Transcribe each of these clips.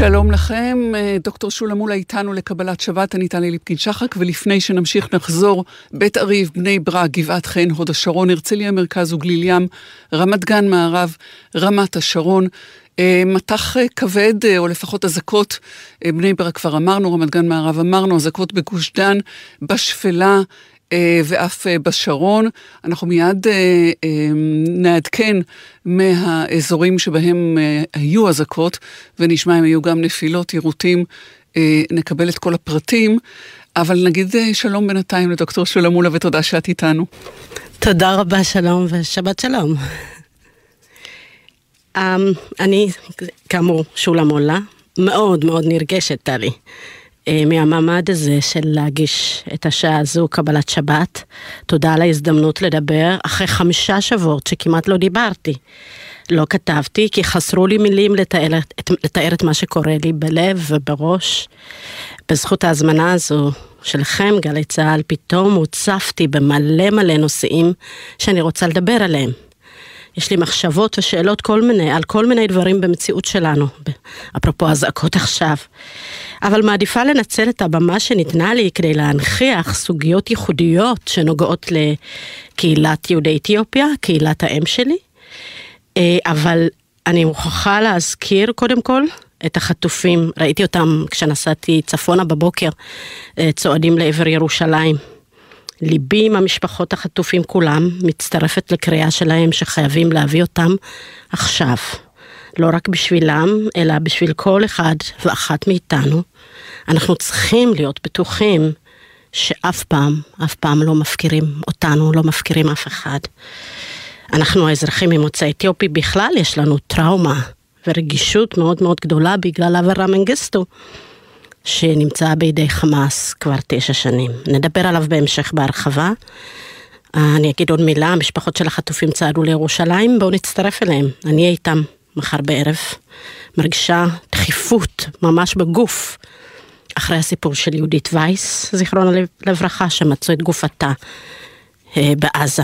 שלום לכם, דוקטור שולה מולה איתנו לקבלת שבת, אני טלי ליפקין שחק, ולפני שנמשיך נחזור, בית אריב, בני ברק, גבעת חן, הוד השרון, הרצליה מרכז וגליל ים, רמת גן מערב, רמת השרון, מטח כבד, או לפחות אזעקות, בני ברק כבר אמרנו, רמת גן מערב אמרנו, אזעקות בגוש דן, בשפלה, ואף בשרון. אנחנו מיד נעדכן מהאזורים שבהם היו אזעקות, ונשמע אם היו גם נפילות, יירוטים, נקבל את כל הפרטים. אבל נגיד שלום בינתיים לדוקטור שולמולה ותודה שאת איתנו. תודה רבה, שלום ושבת שלום. Um, אני, כאמור, שולה מולה, מאוד מאוד נרגשת, טלי. אה, מהמעמד הזה של להגיש את השעה הזו, קבלת שבת. תודה על ההזדמנות לדבר אחרי חמישה שבועות שכמעט לא דיברתי. לא כתבתי כי חסרו לי מילים לתאר, לתאר את מה שקורה לי בלב ובראש. בזכות ההזמנה הזו שלכם, גלי צה"ל, פתאום הוצפתי במלא מלא נושאים שאני רוצה לדבר עליהם. יש לי מחשבות ושאלות כל מיני, על כל מיני דברים במציאות שלנו, אפרופו אזעקות עכשיו. אבל מעדיפה לנצל את הבמה שניתנה לי כדי להנכיח סוגיות ייחודיות שנוגעות לקהילת יהודי אתיופיה, קהילת האם שלי. אה, אבל אני מוכרחה להזכיר קודם כל את החטופים, ראיתי אותם כשנסעתי צפונה בבוקר, אה, צועדים לעבר ירושלים. ליבי עם המשפחות החטופים כולם, מצטרפת לקריאה שלהם שחייבים להביא אותם עכשיו. לא רק בשבילם, אלא בשביל כל אחד ואחת מאיתנו. אנחנו צריכים להיות בטוחים שאף פעם, אף פעם לא מפקירים אותנו, לא מפקירים אף אחד. אנחנו האזרחים ממוצא אתיופי בכלל, יש לנו טראומה ורגישות מאוד מאוד גדולה בגלל אברה מנגיסטו. שנמצא בידי חמאס כבר תשע שנים. נדבר עליו בהמשך בהרחבה. אני אגיד עוד מילה, המשפחות של החטופים צעדו לירושלים, בואו נצטרף אליהם. אני אהיה איתם מחר בערב. מרגישה דחיפות ממש בגוף, אחרי הסיפור של יהודית וייס, זיכרונה לברכה, שמצאו את גופתה אה, בעזה.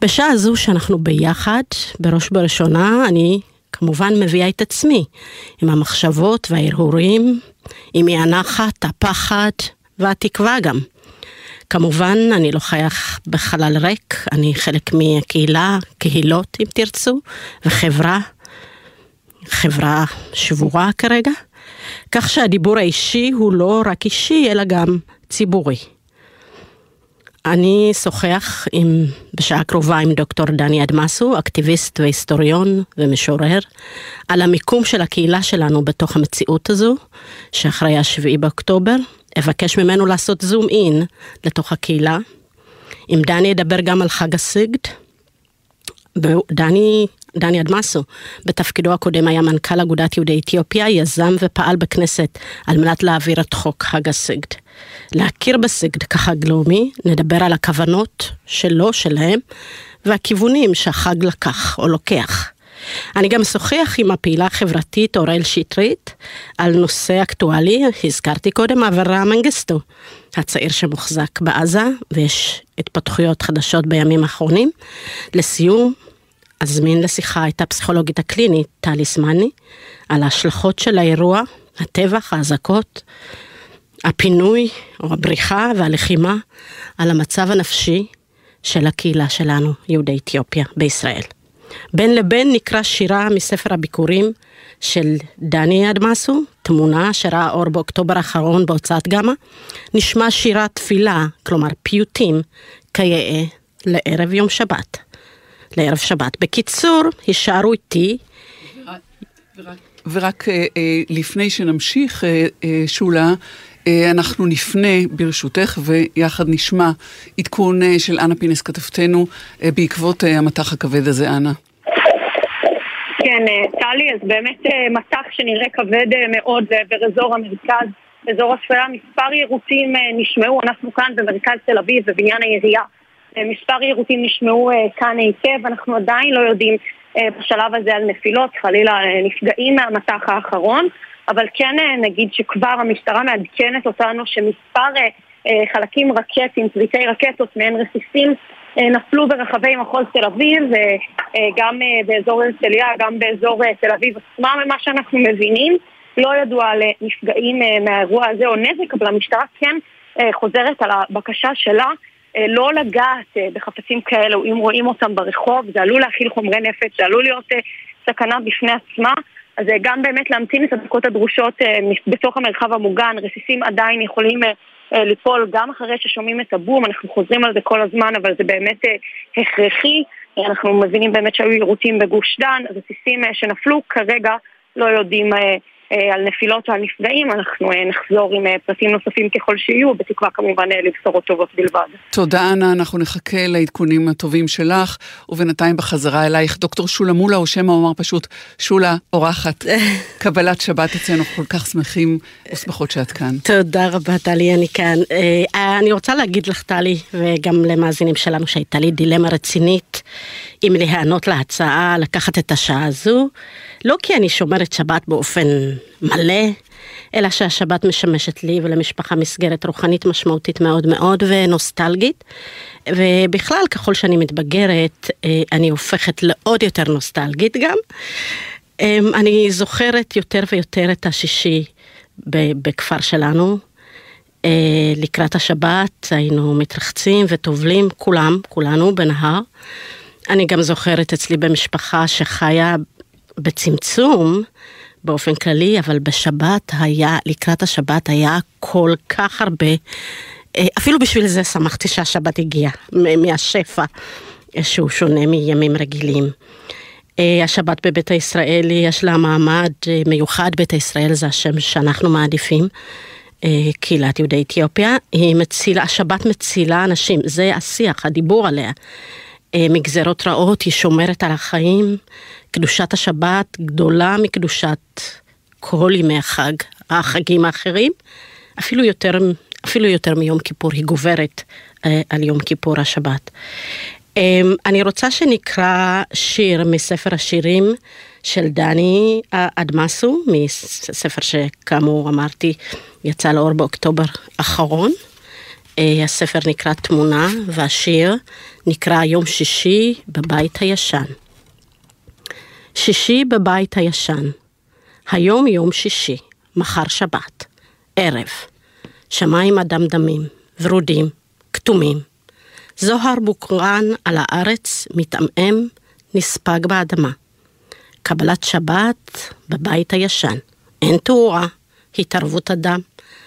בשעה זו שאנחנו ביחד, בראש ובראשונה, אני כמובן מביאה את עצמי, עם המחשבות וההרהורים, עם אי הנחת, הפחד והתקווה גם. כמובן, אני לא חייך בחלל ריק, אני חלק מקהילה, קהילות אם תרצו, וחברה, חברה שבורה כרגע, כך שהדיבור האישי הוא לא רק אישי, אלא גם ציבורי. אני אשוחח עם, בשעה קרובה עם דוקטור דני אדמסו, אקטיביסט והיסטוריון ומשורר, על המיקום של הקהילה שלנו בתוך המציאות הזו, שאחרי השביעי באוקטובר, אבקש ממנו לעשות זום אין לתוך הקהילה. עם דני אדבר גם על חג הסיגד. דני, דני אדמסו, בתפקידו הקודם היה מנכ"ל אגודת יהודי אתיופיה, יזם ופעל בכנסת על מנת להעביר את חוק חג הסיגד. להכיר בסיגד כחג לאומי, נדבר על הכוונות שלו, שלהם, והכיוונים שהחג לקח או לוקח. אני גם אשוחח עם הפעילה החברתית אוראל שטרית על נושא אקטואלי, הזכרתי קודם, אברהם מנגסטו, הצעיר שמוחזק בעזה, ויש התפתחויות חדשות בימים האחרונים. לסיום, אזמין לשיחה את הפסיכולוגית הקלינית טלי סמני, על ההשלכות של האירוע, הטבח, האזעקות, הפינוי או הבריחה והלחימה על המצב הנפשי של הקהילה שלנו, יהודי אתיופיה, בישראל. בין לבין נקרא שירה מספר הביקורים של דני אדמסו, תמונה שראה אור באוקטובר האחרון בהוצאת גמא. נשמע שירת תפילה, כלומר פיוטים, כיאה לערב יום שבת. לערב שבת. בקיצור, הישארו איתי. ורק, ורק, ורק אה, אה, לפני שנמשיך, אה, שולה, אנחנו נפנה ברשותך ויחד נשמע עדכון אה, של אנה פינס כתבתנו אה, בעקבות המטח הכבד הזה, אנה. כן, טלי, אז באמת מטח שנראה כבד מאוד באזור המרכז, באזור השפלה, מספר יירוטים נשמעו, אנחנו כאן במרכז תל אביב, בבניין העירייה. מספר יירוטים נשמעו כאן היטב, אנחנו עדיין לא יודעים בשלב הזה על נפילות, חלילה נפגעים מהמטח האחרון. אבל כן אה, נגיד שכבר המשטרה מעדכנת אותנו שמספר אה, אה, חלקים רקטיים, פריטי רקטות מעין רסיסים נפלו ברחבי מחוז תל אביב, גם באזור הרצליה, גם באזור תל אביב עצמה, ממה שאנחנו מבינים. לא ידוע על נפגעים מהאירוע הזה או נזק, אבל המשטרה כן חוזרת על הבקשה שלה לא לגעת בחפצים כאלו אם רואים אותם ברחוב, זה עלול להכיל חומרי נפץ, זה עלול להיות סכנה בפני עצמה. אז גם באמת להמתין את הדקות הדרושות בתוך המרחב המוגן, רסיסים עדיין יכולים ליפול גם אחרי ששומעים את הבום, אנחנו חוזרים על זה כל הזמן, אבל זה באמת הכרחי. אנחנו מבינים באמת שהיו יירוטים בגוש דן, רסיסים שנפלו כרגע לא יודעים אה, על נפילות ועל נפגעים, אנחנו אה, נחזור עם אה, פרטים נוספים ככל שיהיו, בתקווה כמובן לבשורות טובות בלבד. תודה אנה, אנחנו נחכה לעדכונים הטובים שלך, ובינתיים בחזרה אלייך דוקטור שולה מולה, או שמא אומר פשוט שולה אורחת, קבלת שבת אצלנו, כל כך שמחים ושמחות שאת כאן. תודה רבה טלי, אני כאן. אני רוצה להגיד לך טלי, וגם למאזינים שלנו שהייתה לי דילמה רצינית, אם להיענות להצעה לקחת את השעה הזו. לא כי אני שומרת שבת באופן מלא, אלא שהשבת משמשת לי ולמשפחה מסגרת רוחנית משמעותית מאוד מאוד ונוסטלגית. ובכלל, ככל שאני מתבגרת, אה, אני הופכת לעוד יותר נוסטלגית גם. אמ, אני זוכרת יותר ויותר את השישי בכפר שלנו. אה, לקראת השבת היינו מתרחצים וטובלים, כולם, כולנו, בנהר. אני גם זוכרת אצלי במשפחה שחיה בצמצום באופן כללי, אבל בשבת היה, לקראת השבת היה כל כך הרבה, אה, אפילו בשביל זה שמחתי שהשבת הגיעה, מהשפע שהוא שונה מימים רגילים. אה, השבת בבית הישראלי יש לה מעמד אה, מיוחד, בית הישראל זה השם שאנחנו מעדיפים. קהילת יהודי אתיופיה, היא מצילה, השבת מצילה אנשים, זה השיח, הדיבור עליה. מגזרות רעות, היא שומרת על החיים, קדושת השבת גדולה מקדושת כל ימי החג, החגים האחרים, אפילו יותר, אפילו יותר מיום כיפור, היא גוברת אה, על יום כיפור השבת. אה, אני רוצה שנקרא שיר מספר השירים של דני אדמסו, מספר שכאמור אמרתי יצא לאור באוקטובר האחרון. אה, הספר נקרא תמונה והשיר נקרא יום שישי בבית הישן. שישי בבית הישן. היום יום שישי, מחר שבת, ערב. שמיים אדמדמים, ורודים, כתומים. זוהר בוקרן על הארץ, מתעמעם, נספג באדמה. קבלת שבת בבית הישן. אין תאורה, התערבות אדם.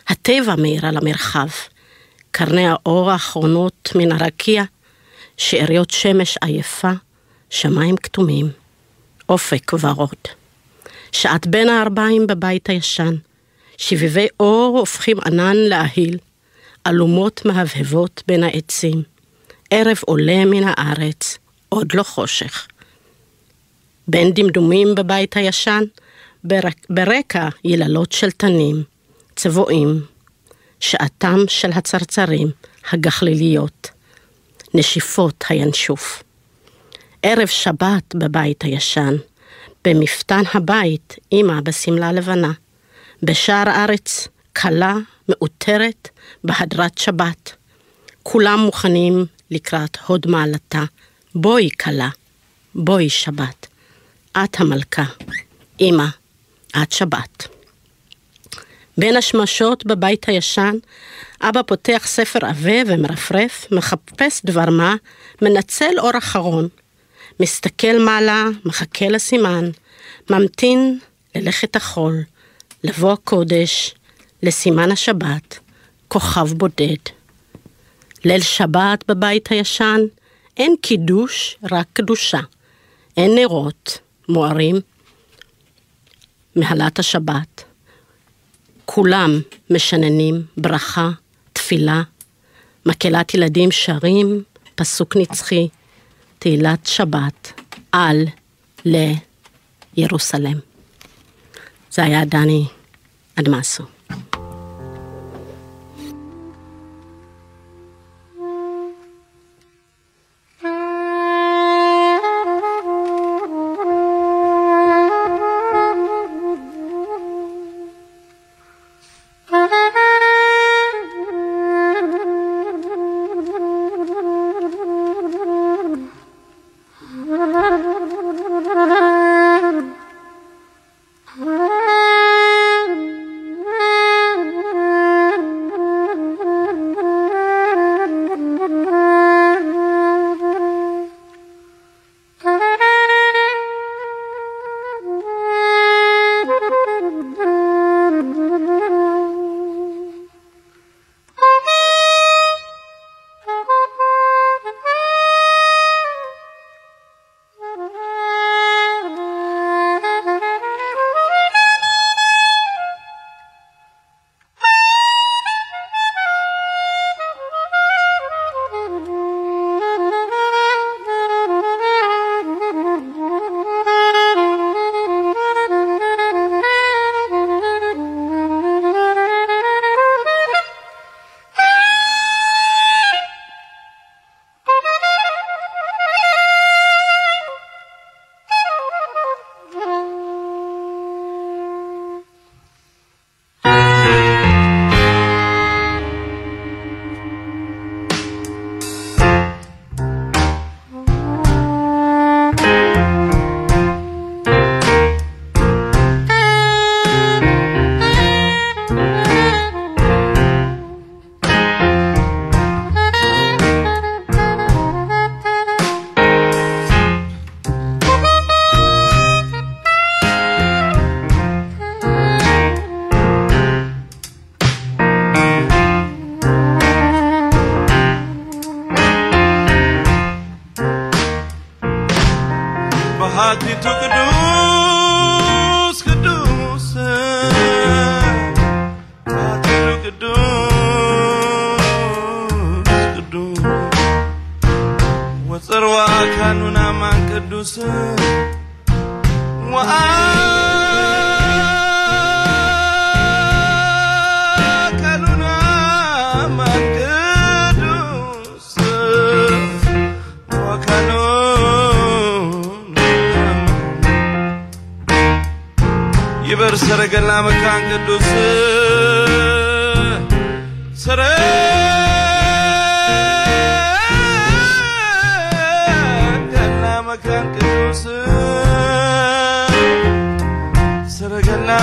הטבע מאיר על המרחב. קרני האור האחרונות מן הרקיע, שאריות שמש עייפה, שמיים כתומים. אופק ורוד. שעת בין הארבעים בבית הישן, שביבי אור הופכים ענן לאהיל, אלומות מהבהבות בין העצים, ערב עולה מן הארץ, עוד לא חושך. בין דמדומים בבית הישן, ברקע יללות של תנים, צבועים, שעתם של הצרצרים, הגחליליות, נשיפות הינשוף. ערב שבת בבית הישן, במפתן הבית, אמא בשמלה לבנה. בשער הארץ, כלה, מאותרת, בהדרת שבת. כולם מוכנים לקראת הוד מעלתה. בואי כלה, בואי שבת. את המלכה, אמא, את שבת. בין השמשות בבית הישן, אבא פותח ספר עבה ומרפרף, מחפש דבר מה, מנצל אור אחרון, מסתכל מעלה, מחכה לסימן, ממתין ללכת החול, לבוא הקודש, לסימן השבת, כוכב בודד. ליל שבת בבית הישן, אין קידוש, רק קדושה. אין נרות, מוארים, מהלת השבת. כולם משננים ברכה, תפילה, מקהלת ילדים שרים, פסוק נצחי, תהילת שבת על לירוסלם. זה היה דני אדמסו. ጽርዋ አካኑን አማን ቅዱስ አካኑን አማን ቅዱስ አካኑን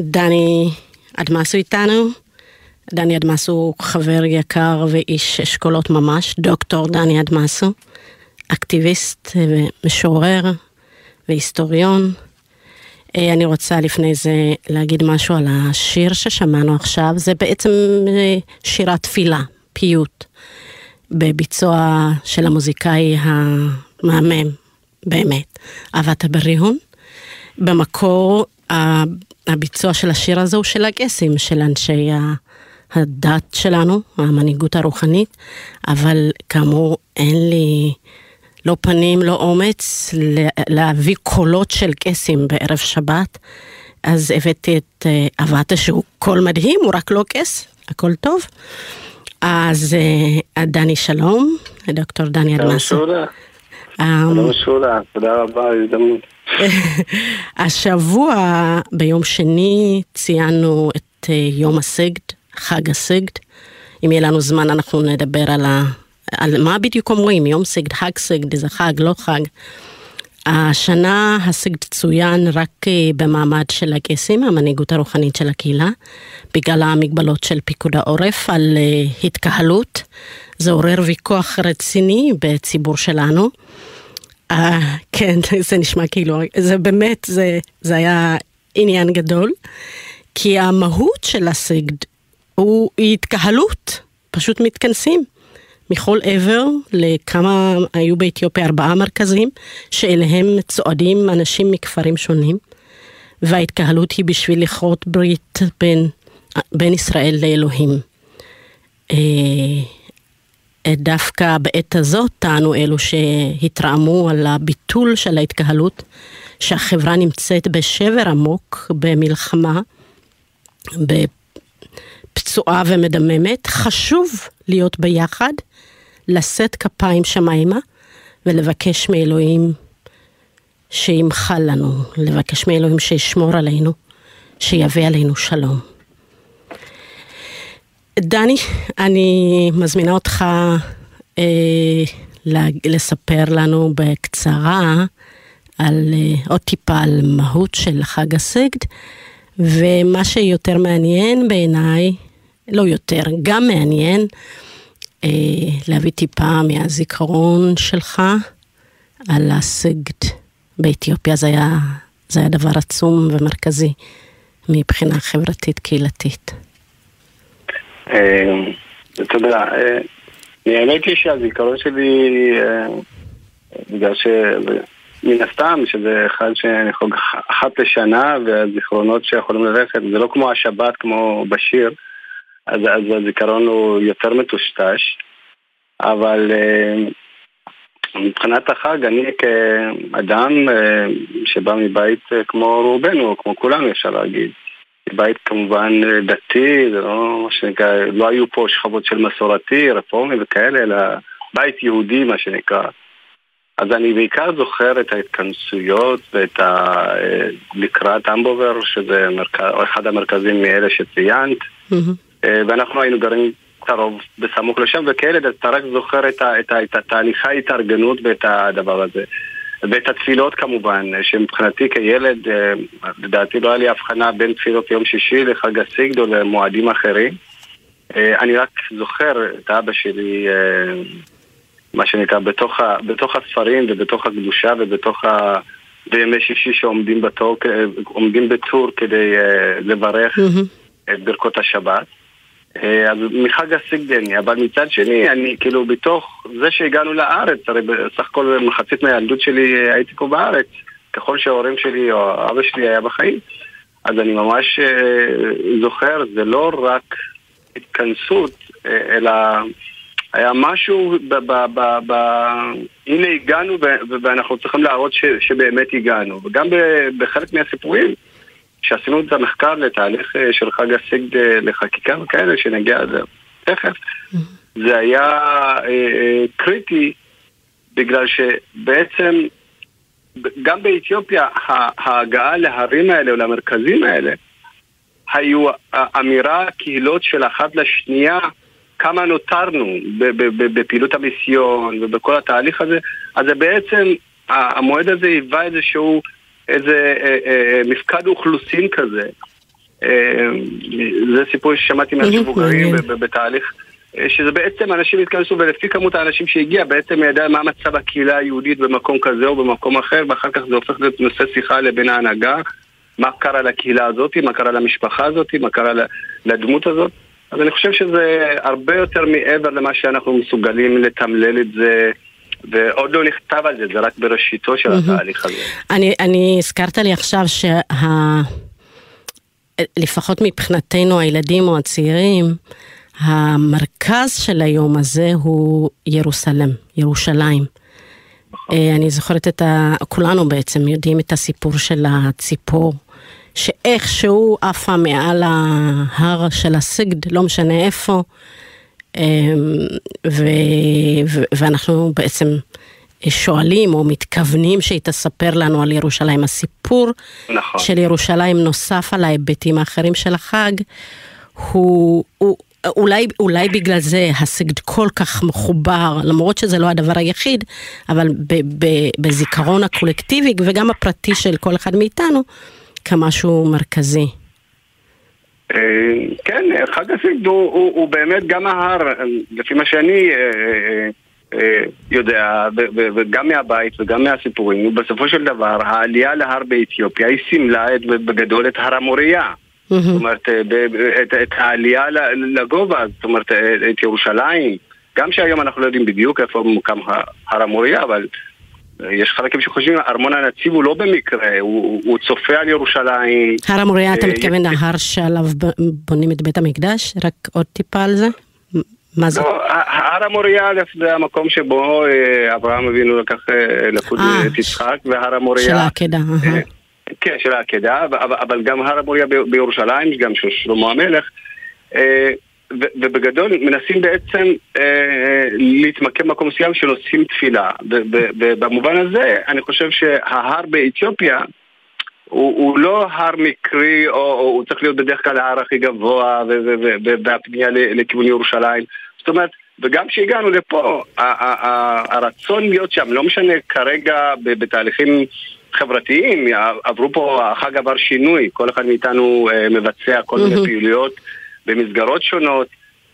דני אדמסו איתנו. דני אדמסו הוא חבר יקר ואיש אשכולות ממש, דוקטור דני אדמסו, אקטיביסט ומשורר והיסטוריון. אה, אני רוצה לפני זה להגיד משהו על השיר ששמענו עכשיו, זה בעצם אה, שירת תפילה, פיוט, בביצוע של המוזיקאי המהמם, באמת, אהבת הבריהון. במקור הביצוע של השיר הזה הוא של הקסים, של אנשי הדת שלנו, המנהיגות הרוחנית, אבל כאמור אין לי לא פנים, לא אומץ להביא קולות של קסים בערב שבת, אז הבאתי את אבטה שהוא קול מדהים, הוא רק לא קס, הכל טוב. אז אה, דני שלום, דוקטור דני שלום אדמסו. שולה, אמ, שלום שולה, תודה רבה על ההזדמנות. השבוע, ביום שני, ציינו את אה, יום הסגד, חג הסגד. אם יהיה לנו זמן, אנחנו נדבר על, ה... על מה בדיוק אומרים, יום סגד, חג סגד, זה חג, לא חג. השנה הסגד צוין רק אה, במעמד של הקייסים, המנהיגות הרוחנית של הקהילה, בגלל המגבלות של פיקוד העורף על אה, התקהלות. זה עורר ויכוח רציני בציבור שלנו. אה, כן, זה נשמע כאילו, זה באמת, זה, זה היה עניין גדול, כי המהות של הסגד הוא התקהלות, פשוט מתכנסים מכל עבר לכמה, היו באתיופיה ארבעה מרכזים, שאליהם צועדים אנשים מכפרים שונים, וההתקהלות היא בשביל לכרות ברית בין, בין ישראל לאלוהים. דווקא בעת הזאת טענו אלו שהתרעמו על הביטול של ההתקהלות, שהחברה נמצאת בשבר עמוק, במלחמה, בפצועה ומדממת. חשוב להיות ביחד, לשאת כפיים שמיימה ולבקש מאלוהים שימחל לנו, לבקש מאלוהים שישמור עלינו, שיביא עלינו שלום. דני, אני מזמינה אותך אה, לספר לנו בקצרה על אה, עוד טיפה על מהות של חג הסגד, ומה שיותר מעניין בעיניי, לא יותר, גם מעניין, אה, להביא טיפה מהזיכרון שלך על הסגד באתיופיה. זה היה, זה היה דבר עצום ומרכזי מבחינה חברתית קהילתית. אתה יודע, האמת היא שהזיכרון שלי, בגלל ש... מן הסתם, שזה אחד שאני חוג אחת לשנה, והזיכרונות שיכולים ללכת, זה לא כמו השבת, כמו בשיר, אז הזיכרון הוא יותר מטושטש, אבל מבחינת החג, אני כאדם שבא מבית כמו רובנו, כמו כולנו אפשר להגיד, בית כמובן דתי, זה לא מה שנקרא, לא היו פה שכבות של מסורתי, רפורמי וכאלה, אלא בית יהודי מה שנקרא. אז אני בעיקר זוכר את ההתכנסויות ואת ה... לקראת אמבובר, שזה מרכז, אחד המרכזים מאלה שציינת, mm-hmm. ואנחנו היינו גרים קרוב בסמוך לשם, וכאלה, אתה רק זוכר את, ה... את, ה... את התהליכי ההתארגנות ואת הדבר הזה. ואת התפילות כמובן, שמבחינתי כילד, אה, לדעתי לא היה לי הבחנה בין תפילות יום שישי לחג הסיגד או למועדים אחרים. אה, אני רק זוכר את אבא שלי, אה, מה שנקרא, בתוך, ה, בתוך הספרים ובתוך הקדושה ובתוך ה... בימי שישי שעומדים בתור, עומדים בטור כדי לברך את ברכות השבת. אז מחג הסיגדני, אבל מצד שני, אני כאילו בתוך זה שהגענו לארץ, הרי בסך הכל מחצית מהילדות שלי הייתי פה בארץ, ככל שההורים שלי או אבא שלי היה בחיים, אז אני ממש זוכר, זה לא רק התכנסות, אה, אלא היה משהו, ב, ב, ב, ב, הנה הגענו ואנחנו צריכים להראות ש, שבאמת הגענו. וגם בחלק מהסיפורים, כשעשינו את המחקר לתהליך אה, של חג הסיגד אה, לחקיקה וכאלה, שנגיע לזה תכף, זה היה אה, קריטי בגלל שבעצם גם באתיופיה ההגעה להרים האלה או למרכזים האלה היו אמירה קהילות של אחת לשנייה כמה נותרנו בפעילות המיסיון ובכל התהליך הזה, אז זה בעצם, המועד הזה היווה איזשהו, איזה אה, אה, מפקד אוכלוסין כזה. אה, זה סיפור ששמעתי מהמבוגרים בתהליך, שזה בעצם אנשים התכנסו ולפי כמות האנשים שהגיע בעצם ידע מה מצב הקהילה היהודית במקום כזה או במקום אחר ואחר כך זה הופך להיות נושא שיחה לבין ההנהגה מה קרה לקהילה הזאת, מה קרה למשפחה הזאת, מה קרה לדמות הזאת. אז אני חושב שזה הרבה יותר מעבר למה שאנחנו מסוגלים לתמלל את זה. ועוד לא נכתב על זה, זה רק בראשיתו של התהליך הזה. אני, אני הזכרת לי עכשיו שה... לפחות מבחינתנו הילדים או הצעירים, המרכז של היום הזה הוא ירוסלם, ירושלים. נכון. אה, אני זוכרת את ה... כולנו בעצם יודעים את הסיפור של הציפור שאיכשהו עפה מעל ההר של הסיגד, לא משנה איפה, ו, ו, ואנחנו בעצם שואלים או מתכוונים שהיא תספר לנו על ירושלים. הסיפור נכון. של ירושלים נוסף על ההיבטים האחרים של החג, הוא, הוא אולי, אולי בגלל זה הסיגד כל כך מחובר, למרות שזה לא הדבר היחיד, אבל ב, ב, בזיכרון הקולקטיבי וגם הפרטי של כל אחד מאיתנו, כמשהו מרכזי. אה, כן, חג הסיגד הוא, הוא, הוא באמת גם ההר, לפי מה שאני אה, אה, יודע, וגם מהבית וגם מהסיפורים, בסופו של דבר העלייה להר באתיופיה היא סימלה בגדול את הר המוריה. זאת אומרת, את, את העלייה לגובה, זאת אומרת, את ירושלים. גם שהיום אנחנו לא יודעים בדיוק איפה מוקם הר המוריה, אבל יש חלקים שחושבים, ארמון הנציב הוא לא במקרה, הוא, הוא צופה על ירושלים. הר המוריה, אתה אה, מתכוון להר שעליו בונים את בית המקדש? רק עוד טיפה על זה? מה זה? לא, הר המוריה זה המקום שבו אה, אברהם אבינו לקח אה, לחוד את יצחק, והר המוריה... של העקדה. כן, של העקדה, אבל גם הר המוריה בירושלים, גם של שלמה המלך. ובגדול מנסים בעצם אה, להתמקם במקום מסוים שנושאים תפילה. ובמובן הזה אני חושב שההר באתיופיה הוא, הוא לא הר מקרי, או, או הוא צריך להיות בדרך כלל ההר הכי גבוה והפנייה לכיוון ירושלים. זאת אומרת, וגם כשהגענו לפה, הרצון להיות שם, לא משנה כרגע בתהליכים חברתיים, עברו פה, החג עבר שינוי, כל אחד מאיתנו אה, מבצע כל מיני פעילויות. במסגרות שונות.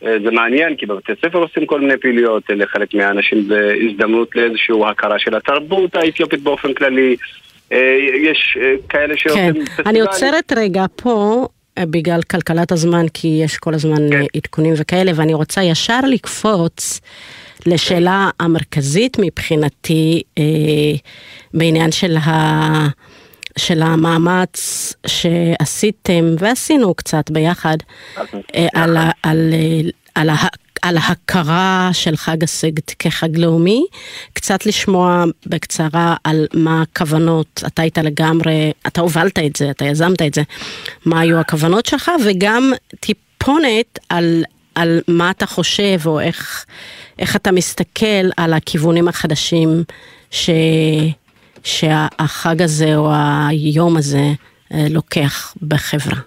אה, זה מעניין כי בבתי ספר עושים כל מיני פעילויות, לחלק מהאנשים זה הזדמנות לאיזושהי הכרה של התרבות האתיופית באופן כללי. אה, יש אה, כאלה שעושים כן. פסטיבלים. אני עוצרת רגע פה. בגלל כלכלת הזמן, כי יש כל הזמן כן. עדכונים וכאלה, ואני רוצה ישר לקפוץ לשאלה המרכזית מבחינתי אה, בעניין של ה... של המאמץ שעשיתם ועשינו קצת ביחד אה, על, על, על, על ההכרה של חג הסגד כחג לאומי, קצת לשמוע בקצרה על מה הכוונות, אתה היית לגמרי, אתה הובלת את זה, אתה יזמת את זה, מה היו הכוונות שלך, וגם טיפונת על, על מה אתה חושב או איך, איך אתה מסתכל על הכיוונים החדשים ש... שהחג הזה או היום הזה אה, לוקח בחברה?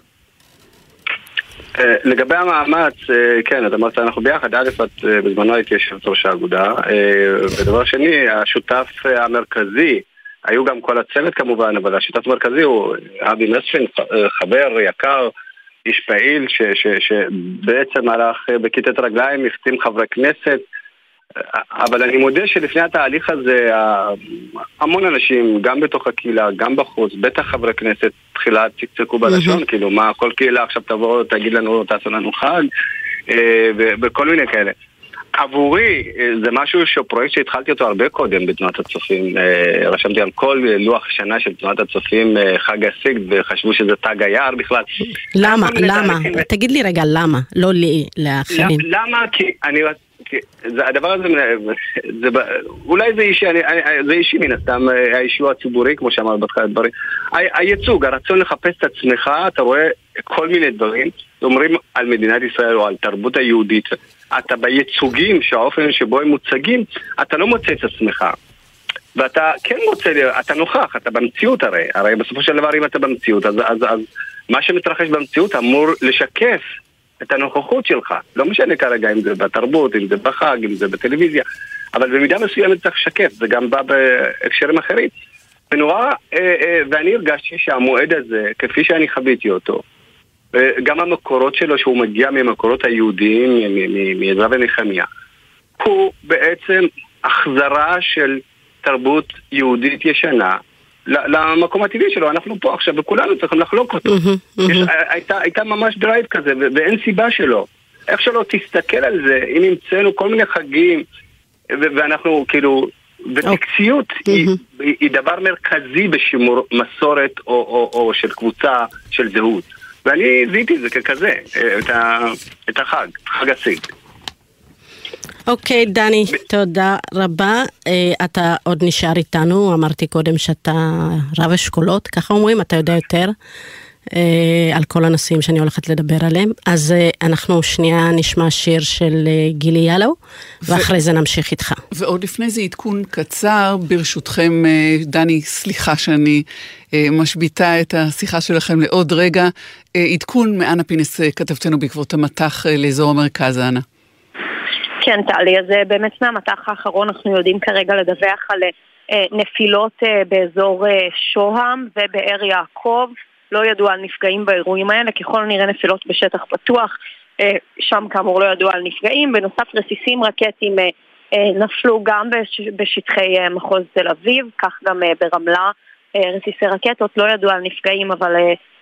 אה, לגבי המאמץ, אה, כן, את אמרת אנחנו ביחד, א', את בזמנו הייתי יושבת ראש האגודה, ודבר שני, השותף המרכזי היו גם כל הצוות כמובן, אבל השותף המרכזי הוא אבי מספין, חבר יקר, איש פעיל, שבעצם הלך בכיתת רגליים, החתים חברי כנסת, אבל אני מודה שלפני התהליך הזה, המון אנשים, גם בתוך הקהילה, גם בחוץ, בטח חברי כנסת, תחילה צקצקו בלשון, כאילו מה, כל קהילה עכשיו תבוא, תגיד לנו, תעשו לנו חג, אה, וכל מיני כאלה. עבורי זה משהו שהוא פרויקט שהתחלתי אותו הרבה קודם בתנועת הצופים. אה, רשמתי על כל לוח שנה של תנועת הצופים אה, חג הסיגד וחשבו שזה תג היער בכלל. למה? למה? תגיד לי רגע למה, לא לי, לאחרים. למה? כי אני... הדבר הזה, זה, אולי זה אישי, אני, זה אישי מן הסתם, האישו הציבורי, כמו שאמרת בתחילת הדברים. הייצוג, הרצון לחפש את עצמך, אתה רואה כל מיני דברים, אומרים על מדינת ישראל או על תרבות היהודית, אתה בייצוגים, שהאופן שבו הם מוצגים, אתה לא מוצא את עצמך. ואתה כן מוצא, אתה נוכח, אתה במציאות הרי, הרי בסופו של דבר אם אתה במציאות, אז, אז, אז מה שמתרחש במציאות אמור לשקף את הנוכחות שלך. לא משנה כרגע אם זה בתרבות, אם זה בחג, אם זה בטלוויזיה, אבל במידה מסוימת צריך לשקף, זה גם בא בהקשרים אחרים. ונורא, אה, אה, ואני הרגשתי שהמועד הזה, כפי שאני חוויתי אותו, אה, גם המקורות שלו, שהוא מגיע ממקורות היהודיים, מעזרא ונחמיה, הוא בעצם החזרה של תרבות יהודית ישנה למקום הטבעי שלו, אנחנו פה עכשיו וכולנו צריכים לחלוק אותו. יש, הייתה, הייתה ממש drive כזה ואין סיבה שלא. איך שלא תסתכל על זה, אם המצאנו כל מיני חגים ואנחנו כאילו, וטקסיות היא, היא דבר מרכזי בשימור מסורת או, או, או של קבוצה של זהות. ואני זיהיתי את זה ככזה, את, ה, את החג, חג הסיגד. אוקיי, דני, תודה רבה. Uh, אתה עוד נשאר איתנו, אמרתי קודם שאתה רב אשכולות, ככה אומרים, אתה יודע יותר uh, על כל הנושאים שאני הולכת לדבר עליהם. אז uh, אנחנו שנייה נשמע שיר של uh, גילי ילו, ואחרי זה נמשיך איתך. ועוד לפני זה עדכון קצר, ברשותכם, uh, דני, סליחה שאני משביתה את השיחה שלכם לעוד רגע. עדכון מאנה פינס, כתבתנו בעקבות המטח לאזור המרכז, אנה. כן, טלי, אז אה, באמת מהמטח האחרון אנחנו יודעים כרגע לדווח על אה, נפילות אה, באזור שוהם ובאר יעקב. לא ידוע על נפגעים באירועים האלה, ככל הנראה נפילות בשטח פתוח. שם כאמור לא ידוע על נפגעים. בנוסף רסיסים רקטיים נפלו גם בשטחי מחוז תל אביב, כך גם ברמלה. רסיסי רקטות, לא ידוע על נפגעים, אבל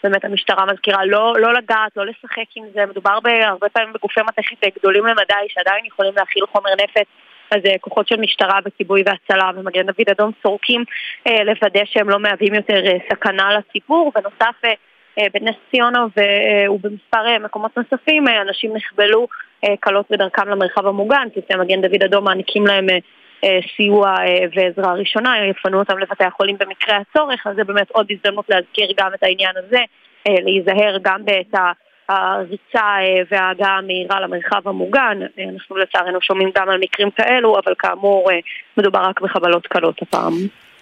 באמת המשטרה מזכירה לא, לא לגעת, לא לשחק עם זה, מדובר הרבה פעמים בגופי מתכת גדולים למדי שעדיין יכולים להכיל חומר נפץ אז אה, כוחות של משטרה וכיבוי והצלה ומגן דוד אדום סורקים אה, לוודא שהם לא מהווים יותר אה, סכנה לציבור. בנוסף, אה, אה, בנס ציונה אה, ובמספר אה, מקומות נוספים אה, אנשים נחבלו אה, קלות בדרכם למרחב המוגן, צוותי מגן דוד אדום מעניקים להם אה, אה, סיוע אה, ועזרה ראשונה, יפנו אותם לבתי החולים במקרה הצורך, אז זה באמת עוד הזדמנות להזכיר גם את העניין הזה, אה, להיזהר גם בעת הריצה וההגעה המהירה למרחב המוגן. אנחנו לצערנו שומעים גם על מקרים כאלו, אבל כאמור מדובר רק בחבלות קלות הפעם.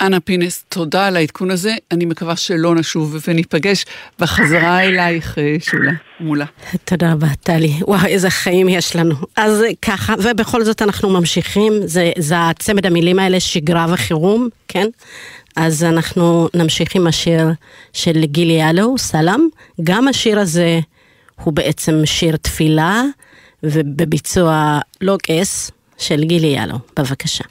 אנה פינס, תודה על העדכון הזה. אני מקווה שלא נשוב וניפגש בחזרה אלייך, שולה, מולה. תודה רבה, טלי. וואו, איזה חיים יש לנו. אז ככה, ובכל זאת אנחנו ממשיכים. זה, זה הצמד המילים האלה, שגרה וחירום, כן? אז אנחנו נמשיך עם השיר של גילי אלו, סלאם. גם השיר הזה הוא בעצם שיר תפילה, ובביצוע גס של גילי אלו. בבקשה.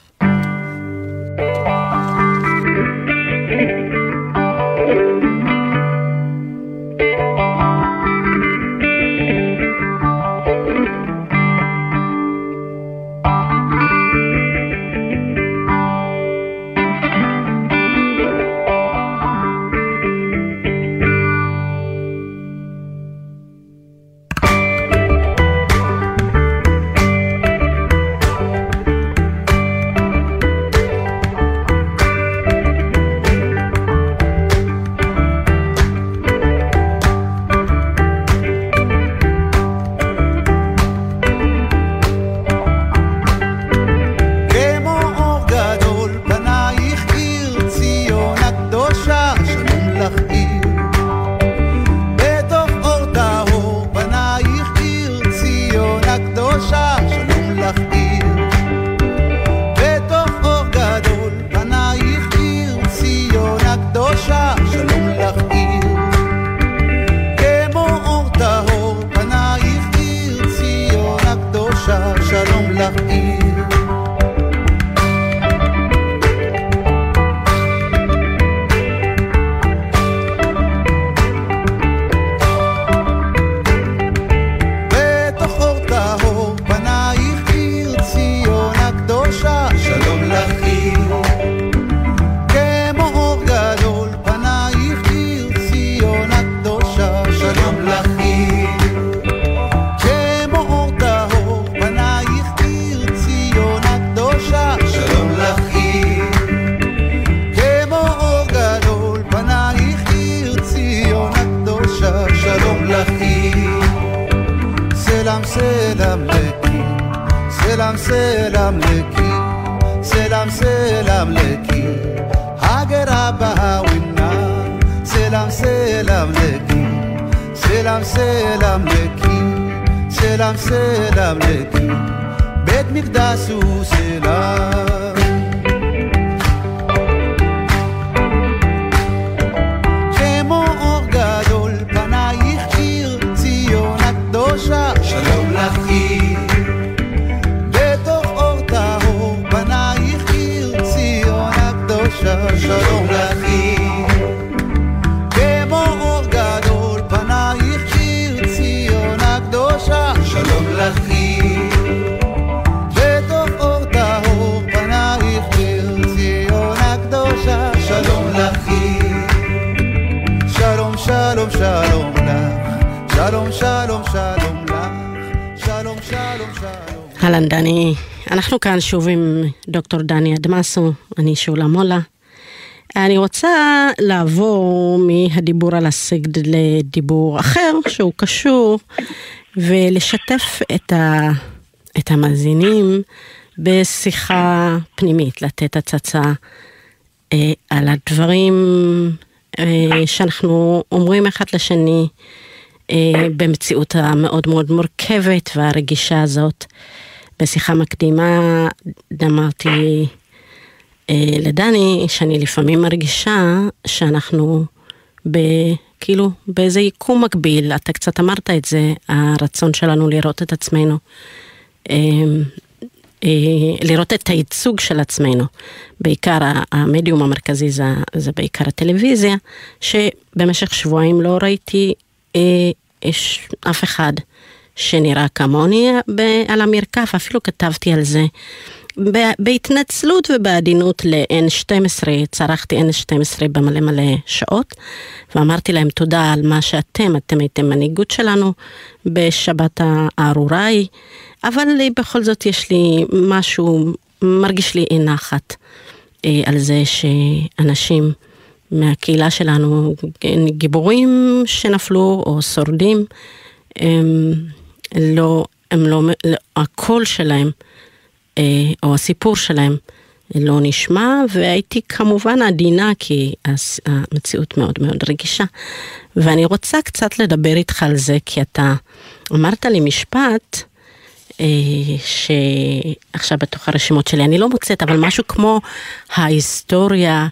אנחנו כאן שוב עם דוקטור דני אדמסו, אני שולה מולה. אני רוצה לעבור מהדיבור על הסגד לדיבור אחר שהוא קשור ולשתף את, ה, את המאזינים בשיחה פנימית, לתת הצצה אה, על הדברים אה, שאנחנו אומרים אחד לשני אה, במציאות המאוד מאוד מורכבת והרגישה הזאת. בשיחה מקדימה אמרתי אה, לדני שאני לפעמים מרגישה שאנחנו ב, כאילו באיזה יקום מקביל, אתה קצת אמרת את זה, הרצון שלנו לראות את עצמנו, אה, אה, לראות את הייצוג של עצמנו. בעיקר המדיום המרכזי זה, זה בעיקר הטלוויזיה, שבמשך שבועיים לא ראיתי אה, יש אף אחד שנראה כמוני על המרקף, אפילו כתבתי על זה. בהתנצלות ובעדינות ל-N12, צרחתי N12 במלא מלא שעות, ואמרתי להם תודה על מה שאתם, אתם הייתם מנהיגות שלנו בשבת הארורה ההיא, אבל בכל זאת יש לי משהו, מרגיש לי אי נחת אה, על זה שאנשים מהקהילה שלנו, גיבורים שנפלו או שורדים, הם לא, הם לא, הקול שלהם אה, או הסיפור שלהם לא נשמע, והייתי כמובן עדינה כי המציאות מאוד מאוד רגישה. ואני רוצה קצת לדבר איתך על זה, כי אתה אמרת לי משפט, אה, שעכשיו בתוך הרשימות שלי אני לא מוצאת, אבל משהו כמו ההיסטוריה,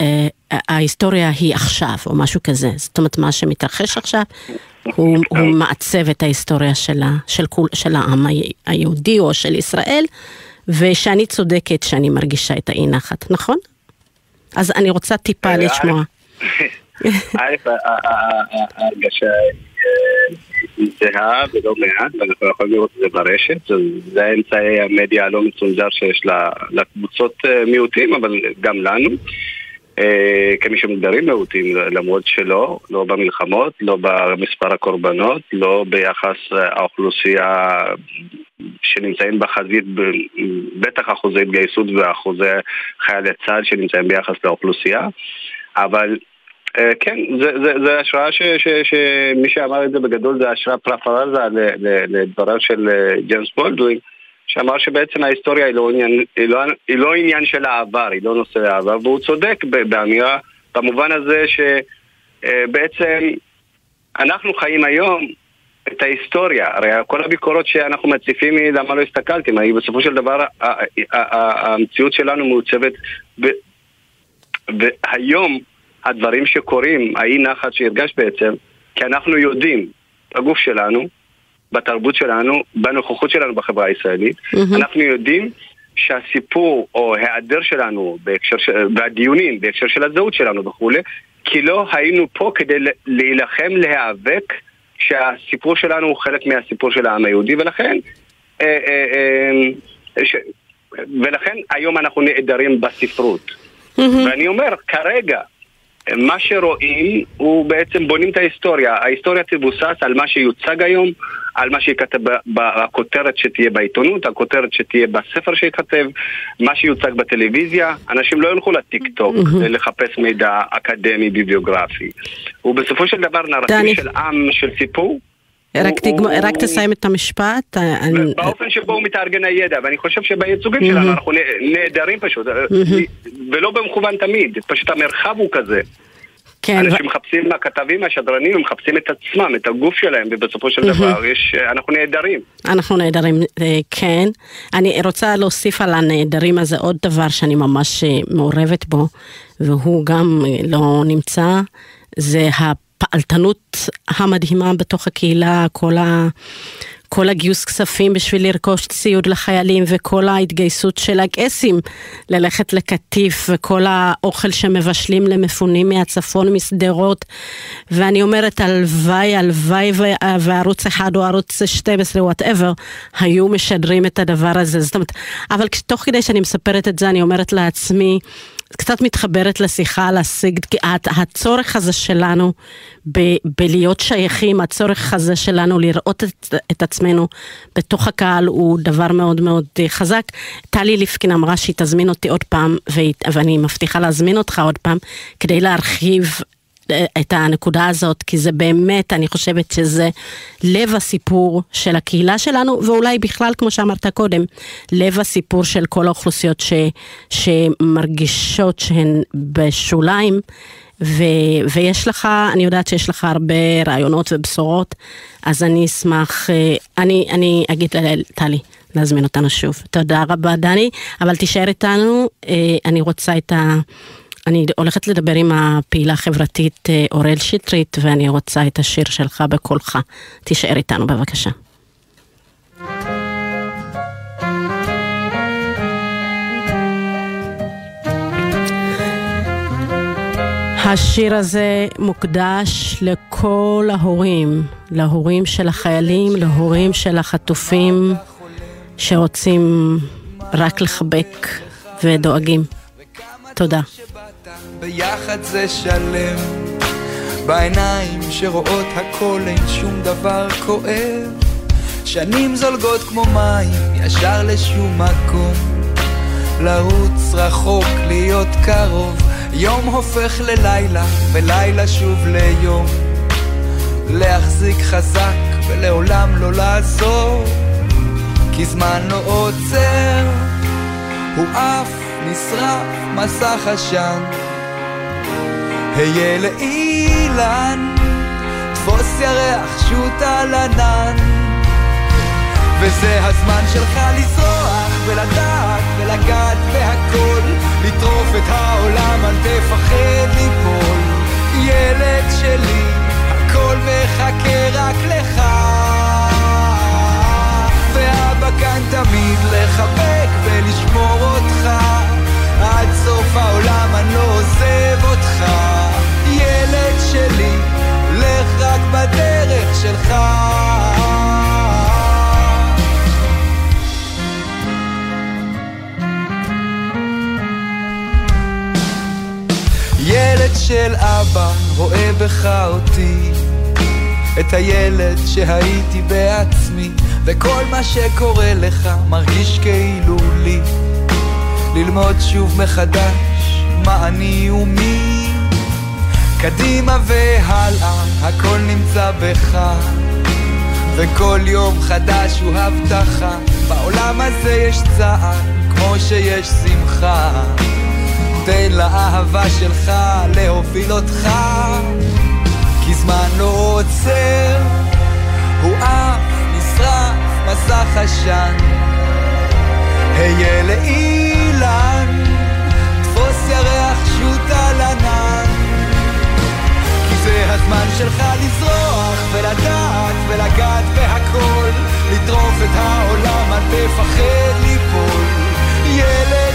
אה, ההיסטוריה היא עכשיו, או משהו כזה. זאת אומרת, מה שמתרחש עכשיו, הוא, הוא מעצב את ההיסטוריה של, ה, של, כול, של העם היהודי או של ישראל, ושאני צודקת שאני מרגישה את האי נחת, נכון? אז אני רוצה טיפה אה, לשמוע. א', ה- ה- ה- ההרגשה אה, היא זהה ולא מעט, ואנחנו יכולים לראות את זה ברשת. זה- אמצעי המדיה הלא מצונזר שיש לקבוצות אה, מיעוטים, אבל גם לנו. אה, כמי שמוגדרים מיעוטים, למרות שלא, לא במלחמות, לא במספר הקורבנות, לא ביחס אה, האוכלוסייה שנמצאים בחזית, בטח אחוזי התגייסות ואחוזי חיילי צה"ל שנמצאים ביחס לאוכלוסייה, אבל אה, כן, זה השראה ש- ש- שמי שאמר את זה בגדול זה השראה פרפרזה לדבריו של ג'יימס בולדווין, שאמר שבעצם ההיסטוריה היא לא עניין, היא לא, היא לא עניין של העבר, היא לא נושא העבר, והוא צודק באמירה במובן הזה שבעצם אנחנו חיים היום את ההיסטוריה, הרי כל הביקורות שאנחנו מציפים היא למה לא הסתכלתם, היא בסופו של דבר המציאות שלנו מעוצבת והיום הדברים שקורים, האי נחת שהרגשת בעצם, כי אנחנו יודעים בגוף שלנו, בתרבות שלנו, בנוכחות שלנו בחברה הישראלית, מהמם. אנחנו יודעים שהסיפור או היעדר שלנו בהקשר של, והדיונים בהקשר של הזהות שלנו וכולי, כי לא היינו פה כדי להילחם, להיאבק שהסיפור שלנו הוא חלק מהסיפור של העם היהודי, ולכן אה, אה, אה, ש... ולכן היום אנחנו נעדרים בספרות. ואני אומר, כרגע, מה שרואים הוא בעצם בונים את ההיסטוריה. ההיסטוריה תבוסס על מה שיוצג היום, על מה שייכתב בכותרת שתהיה בעיתונות, הכותרת שתהיה בספר שייכתב, מה שיוצג בטלוויזיה. אנשים לא ילכו לטיק טוק לחפש מידע אקדמי ביבליוגרפי. ובסופו של דבר נרטיב. של עם, של סיפור, רק, הוא- תגמ... הוא- רק תסיים את המשפט. אה, אני... באופן שבו הוא מתארגן הידע, ואני חושב שבייצוגים שלנו אנחנו נ- נהדרים פשוט, ולא במכוון תמיד, פשוט המרחב הוא כזה. כן, אנשים מחפשים, הכתבים, השדרנים, הם מחפשים את עצמם, את הגוף שלהם, ובסופו של דבר יש, אנחנו נהדרים. אנחנו נהדרים, אה, כן. אני רוצה להוסיף על הנהדרים הזה עוד דבר שאני ממש אה, מעורבת בו, והוא גם אה, לא נמצא, זה הפעלתנות המדהימה בתוך הקהילה, כל ה... כל הגיוס כספים בשביל לרכוש ציוד לחיילים וכל ההתגייסות של הקייסים ללכת לקטיף וכל האוכל שמבשלים למפונים מהצפון משדרות. ואני אומרת הלוואי הלוואי וערוץ אחד או ערוץ 12 וואטאבר היו משדרים את הדבר הזה. זאת אומרת אבל תוך כדי שאני מספרת את זה אני אומרת לעצמי קצת מתחברת לשיחה על הת- הצורך הזה שלנו ב- בלהיות שייכים, הצורך הזה שלנו לראות את, את עצמנו בתוך הקהל הוא דבר מאוד מאוד אה, חזק. טלי ליפקין אמרה שהיא תזמין אותי עוד פעם, ואני מבטיחה להזמין אותך עוד פעם, כדי להרחיב את הנקודה הזאת, כי זה באמת, אני חושבת שזה לב הסיפור של הקהילה שלנו, ואולי בכלל, כמו שאמרת קודם, לב הסיפור של כל האוכלוסיות ש, שמרגישות שהן בשוליים, ו, ויש לך, אני יודעת שיש לך הרבה רעיונות ובשורות, אז אני אשמח, אה, אני, אני אגיד לטלי. להזמין אותנו שוב. תודה רבה דני, אבל תישאר איתנו, אה, אני רוצה את ה... אני הולכת לדבר עם הפעילה החברתית אה, אוראל שטרית, ואני רוצה את השיר שלך בקולך. תישאר איתנו בבקשה. השיר הזה מוקדש לכל ההורים, להורים של החיילים, להורים של החטופים שרוצים רק לחבק ודואגים. תודה. ביחד זה שלם. בעיניים שרואות הכל אין שום דבר כואב. שנים זולגות כמו מים ישר לשום מקום. לרוץ רחוק להיות קרוב. יום הופך ללילה ולילה שוב ליום. להחזיק חזק ולעולם לא לעזור. כי זמן לא עוצר. הוא עף נשרף מסך עשן היה לאילן תפוס ירח שוט על ענן. וזה הזמן שלך לזרוח ולדעת ולגעת בהכל לטרוף את העולם אל תפחד ליפול. ילד שלי הכל מחכה רק לך. ואבא כאן תמיד לחבק ולשמור אותך. עד סוף העולם אני לא עוזב אותך ילד שלי, לך רק בדרך שלך. ילד של אבא רואה בך אותי את הילד שהייתי בעצמי וכל מה שקורה לך מרגיש כאילו לי. ללמוד שוב מחדש מה אני ומי קדימה והלאה הכל נמצא בך. וכל יום חדש הוא הבטחה בעולם הזה יש צער כמו שיש שמחה. תן לאהבה שלך להוביל אותך כי זמן לא עוצר. הוא עף נשרף מסך עשן. היה לאילן תפוס ירח שוט זה הזמן שלך לזרוח ולדעת ולגעת בהכל. לטרוף את העולם אל תפחד ליפול. ילד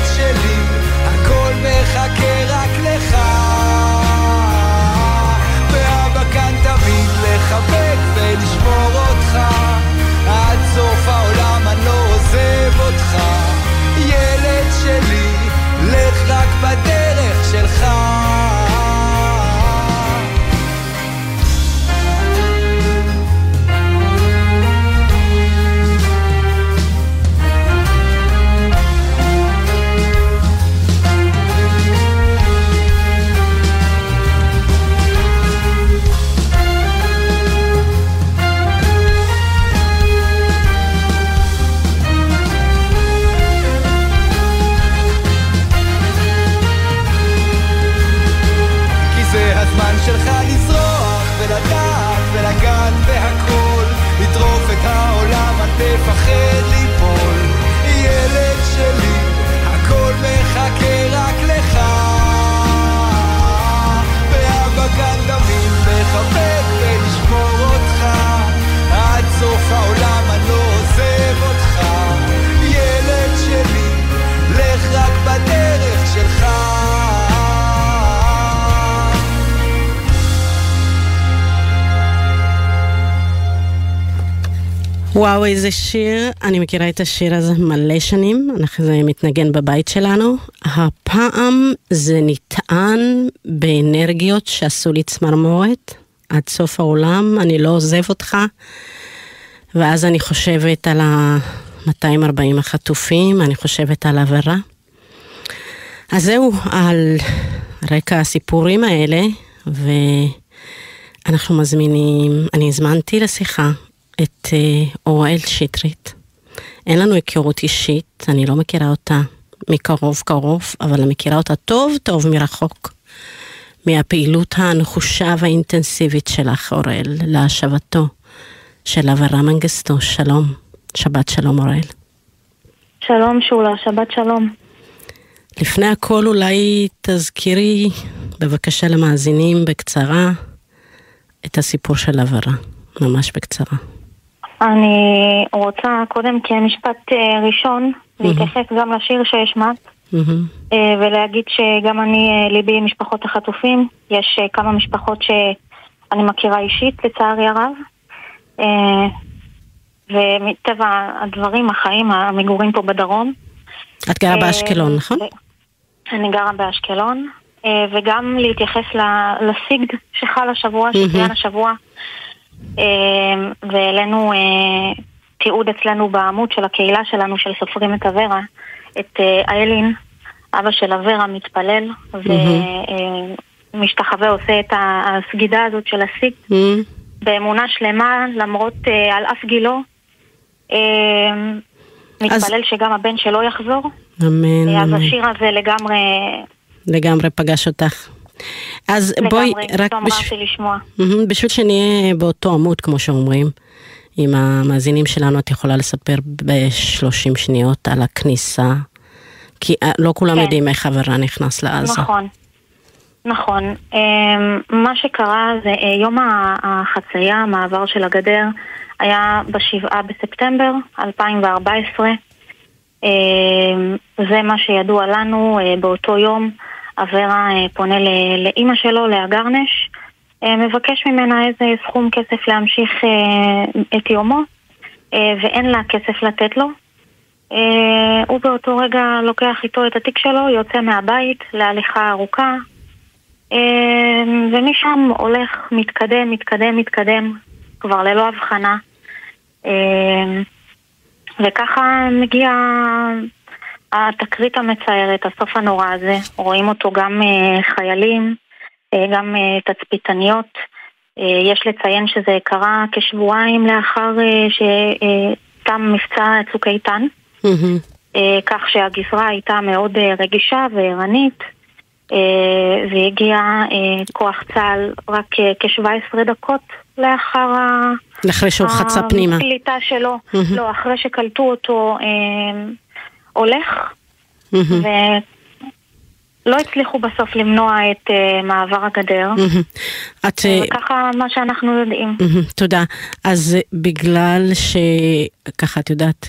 וואו, איזה שיר. אני מכירה את השיר הזה מלא שנים, אנחנו- זה מתנגן בבית שלנו. הפעם זה נטען באנרגיות שעשו לי צמרמורת. עד סוף העולם, אני לא עוזב אותך. ואז אני חושבת על ה-240 החטופים, אני חושבת על עבירה. אז זהו, על רקע הסיפורים האלה, ואנחנו מזמינים, אני הזמנתי לשיחה את אה, אוראל שטרית. אין לנו היכרות אישית, אני לא מכירה אותה מקרוב קרוב, אבל אני מכירה אותה טוב טוב מרחוק. מהפעילות הנחושה והאינטנסיבית שלך, אוראל, להשבתו של אברה מנגסטו. שלום. שבת שלום, אוראל. שלום שולה, שבת שלום. לפני הכל אולי תזכירי בבקשה למאזינים בקצרה את הסיפור של אברה, ממש בקצרה. אני רוצה קודם כמשפט אה, ראשון להתייחס גם לשיר שהשמעת. אה, ולהגיד שגם אני, אה, ליבי עם משפחות החטופים. יש כמה משפחות שאני מכירה אישית, לצערי הרב. ומטבע הדברים, החיים, המגורים פה בדרום. את גרה באשקלון, נכון? אני גרה באשקלון, וגם להתייחס לסיגד שחל השבוע. שצוין השבוע, והעלינו אה, תיעוד אצלנו בעמוד של הקהילה שלנו, של סופרים את אברה, את אה, איילין, אבא של אברה, מתפלל, ומשתחווה, עושה את הסגידה הזאת של. מהמם. באמונה שלמה, למרות אה, על אף גילו. אה, מתפלל שגם הבן שלו יחזור. אמן, אז. השיר הזה לגמרי, לגמרי פגש אותך. אז בואי, לגמרי, רק לא בש... לשמוע. בשביל שנהיה באותו עמוד, כמו שאומרים, עם המאזינים שלנו, את יכולה לספר ב-30 שניות על הכניסה, כי אה, לא כולם כן. יודעים איך אברה נכנס לעזה. נכון. נכון. אמ, מה שקרה זה אה, יום החצייה, המעבר של הגדר, היה בשבעה בספטמבר 2014. אמ, זה מה שידוע לנו אה, באותו יום. אברה אה, פונה לאימא שלו, לאה גרנש, אה, מבקש ממנה איזה סכום כסף להמשיך אה, את יומו, ואין לה כסף לתת לו. הוא באותו רגע לוקח איתו את התיק שלו, יוצא מהבית להליכה ארוכה, ומשם הולך, מתקדם, מתקדם, מתקדם, כבר ללא הבחנה. וככה מגיע התקרית המצערת, הסוף הנורא הזה. רואים אותו גם אה, חיילים, אה, גם אה, תצפיתניות. יש לציין שזה קרה כשבועיים לאחר שתם מבצע צוק איתן. כך שהגזרה הייתה מאוד רגישה וערנית, והגיע כוח צה"ל רק אה, כ-17 דקות לאחר אחרי שהוא חצה פנימה. הקליטה שלו. לא, אחרי שקלטו אותו הולך. ולא הצליחו בסוף למנוע את אה, מעבר הגדר. את... אה, וככה מה שאנחנו יודעים. תודה. אז אה, בגלל שככה, את יודעת,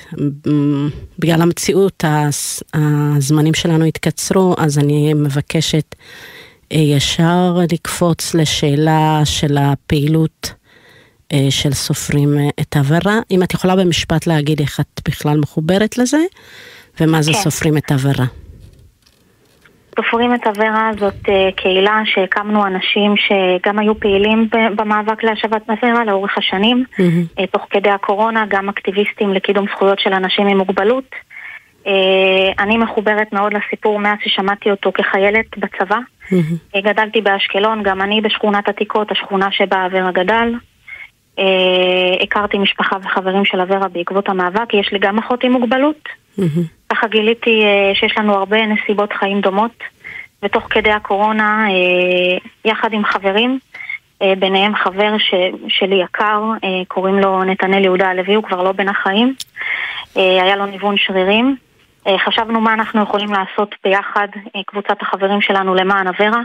בגלל המציאות, הזמנים שלנו התקצרו, אז אני מבקשת ישר לקפוץ לשאלה של הפעילות של סופרים את העבירה. אם את יכולה במשפט להגיד איך את בכלל מחוברת לזה, ומה זה כן. סופרים את העבירה. סופרים את אברה זאת אה, קהילה שהקמנו אנשים שגם היו פעילים במאבק להשבת אברה לאורך השנים. מהמם. אה, תוך כדי הקורונה גם אקטיביסטים לקידום זכויות של אנשים עם מוגבלות. אה, אני מחוברת מאוד לסיפור מאז ששמעתי אותו כחיילת בצבא. אה, גדלתי באשקלון, גם אני בשכונת עתיקות, השכונה שבה אברה גדל. הכרתי משפחה וחברים של אברה בעקבות המאבק, יש לי גם אחות עם מוגבלות. מהמם. ככה גיליתי אה, שיש לנו הרבה נסיבות חיים דומות, ותוך כדי הקורונה, אה, יחד עם חברים, אה, ביניהם חבר ש, שלי יקר, קוראים לו נתנאל יהודה הלוי, הוא כבר לא בין החיים. היה לו ניוון שרירים. חשבנו מה אנחנו יכולים לעשות ביחד, קבוצת החברים שלנו למען אברה,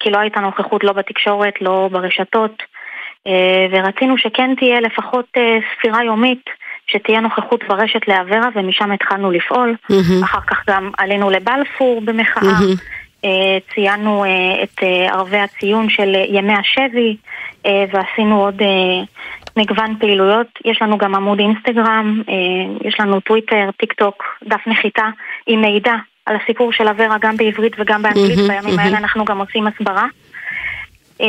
כי לא הייתה נוכחות לא בתקשורת, לא ברשתות, ורצינו שכן תהיה לפחות ספירה יומית, שתהיה נוכחות ברשת לאברה, ומשם התחלנו לפעול. מהמם. אחר כך גם עלינו לבלפור במחאה. אה, ציינו אה, את אה, ערבי הציון של ימי השבי ועשינו עוד מגוון פעילויות. יש לנו גם עמוד אינסטגרם, יש לנו טוויטר, טיק טוק, דף נחיתה עם מידע על הסיפור של אברה גם בעברית וגם באנגלית. מהמם, בימים מהמם. האלה אנחנו גם עושים הסברה. אה,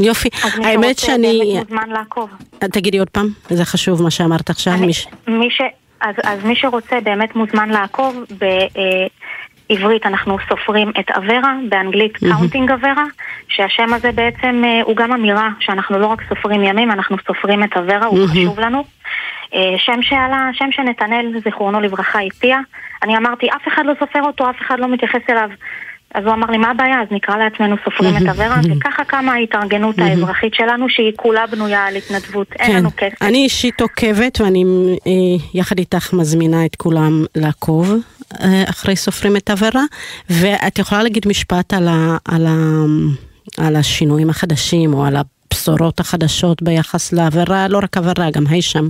יופי. אז מי האמת שרוצה שאני... מוזמן לעקוב. תגידי עוד פעם, זה חשוב מה שאמרת עכשיו. אני- מי ש- מי ש... אז, אז מי שרוצה באמת מוזמן לעקוב בעברית אנחנו סופרים את אברה, באנגלית Counting Avera, שהשם הזה בעצם אה, הוא גם אמירה שאנחנו לא רק סופרים ימים, אנחנו סופרים את אברה, הוא חשוב לנו. אה, שם שעלה, שם שנתנאל, זיכרונו לברכה, הציע. אני אמרתי, אף אחד לא סופר אותו, אף אחד לא מתייחס אליו. אז הוא אמר לי, מה הבעיה? אז נקרא לעצמנו סופרים את אברה, וככה קמה ההתארגנות האזרחית שלנו, שהיא כולה בנויה על התנדבות. אין כן, לנו כסף. אני אישית עוקבת ואני אה, יחד איתך מזמינה את כולם לעקוב אה, אחרי סופרים את עבירה ואת יכולה להגיד משפט על, ה, על, ה, על השינויים החדשים או על הבשורות החדשות ביחס לעבירה, לא רק עבירה, גם הישם,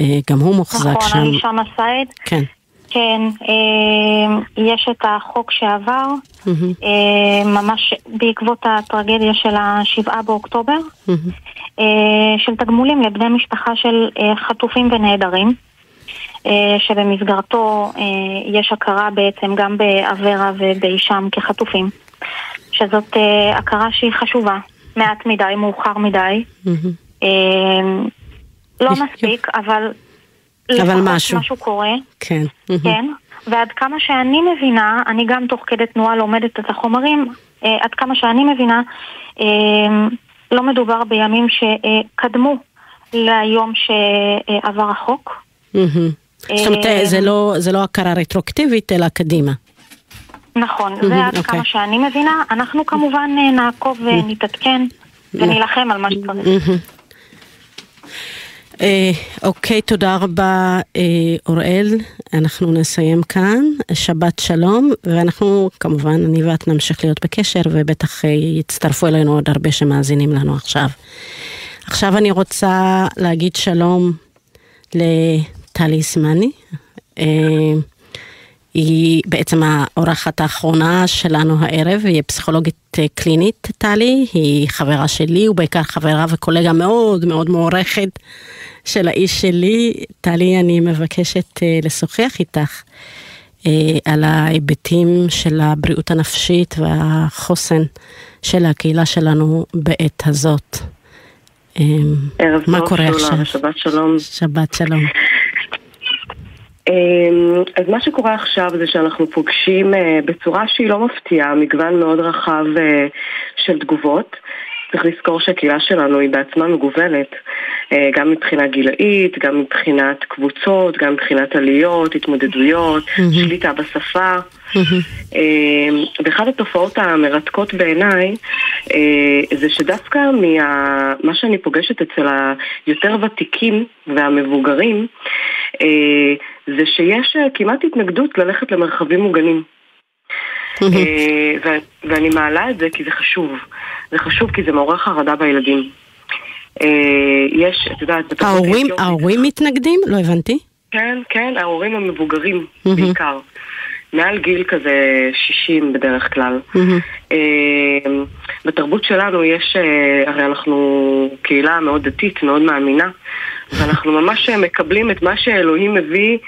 אה, גם הוא מוחזק נכון, שם. הישאם א-סייד. כן. כן, אה, יש את החוק שעבר, אה, ממש בעקבות הטרגדיה של השבעה באוקטובר. אה, של תגמולים לבני משפחה של חטופים ונעדרים, שבמסגרתו יש הכרה בעצם גם באברה ובהישאם כחטופים, שזאת הכרה שהיא חשובה, מעט מדי, מאוחר מדי. לא. מספיק, אבל... אבל משהו. משהו קורה. כן. כן, ועד כמה שאני מבינה, אני גם תוך כדי תנועה לומדת את החומרים, אה, עד כמה שאני מבינה, אה, לא מדובר בימים שקדמו ליום שעבר החוק. מהמם. זאת אומרת, אה, זה לא- זה לא הכרה רטרואקטיבית אלא קדימה. נכון, זה עד אוקיי. כמה שאני מבינה. אנחנו כמובן אה, נעקוב ונתעדכן ונילחם על מה שצריך. אה, אוקיי, תודה רבה אה, אוראל, אנחנו נסיים כאן, שבת שלום, ואנחנו כמובן, אני ואת נמשיך להיות בקשר, ובטח אה, יצטרפו אלינו עוד הרבה שמאזינים לנו עכשיו. עכשיו אני רוצה להגיד שלום לטלי סמני. היא בעצם האורחת האחרונה שלנו הערב, היא פסיכולוגית אה, קלינית, טלי, היא חברה שלי, ובעיקר חברה וקולגה מאוד מאוד מוערכת של האיש שלי. טלי, אני מבקשת אה, לשוחח איתך אה, על ההיבטים של הבריאות הנפשית והחוסן של הקהילה שלנו בעת הזאת. ערב מה קורה עכשיו? שבת שלום. שבת שלום. אמ, אז מה שקורה עכשיו זה שאנחנו פוגשים אה, בצורה שהיא לא מפתיעה מגוון מאוד רחב אה, של תגובות. צריך לזכור שהקהילה שלנו היא בעצמה מגוונת, אה, גם מבחינה גילאית, גם מבחינת קבוצות, גם מבחינת עליות, התמודדויות, שליטה בשפה. אה, ואחת התופעות המרתקות בעיניי אה, זה שדווקא מה שאני פוגשת אצל היותר ותיקים והמבוגרים אה, זה שיש כמעט התנגדות ללכת למרחבים מוגנים. ו- ואני מעלה את זה כי זה חשוב. זה חשוב כי זה מעורר חרדה בילדים. יש, את יודעת, ההורים, מתנגדים? לא הבנתי. כן, כן, ההורים המבוגרים. בעיקר. מעל גיל כזה 60 בדרך כלל. אה, בתרבות שלנו יש, אה, הרי אנחנו קהילה מאוד דתית, מאוד מאמינה, ואנחנו ממש מקבלים את מה שאלוהים מביא.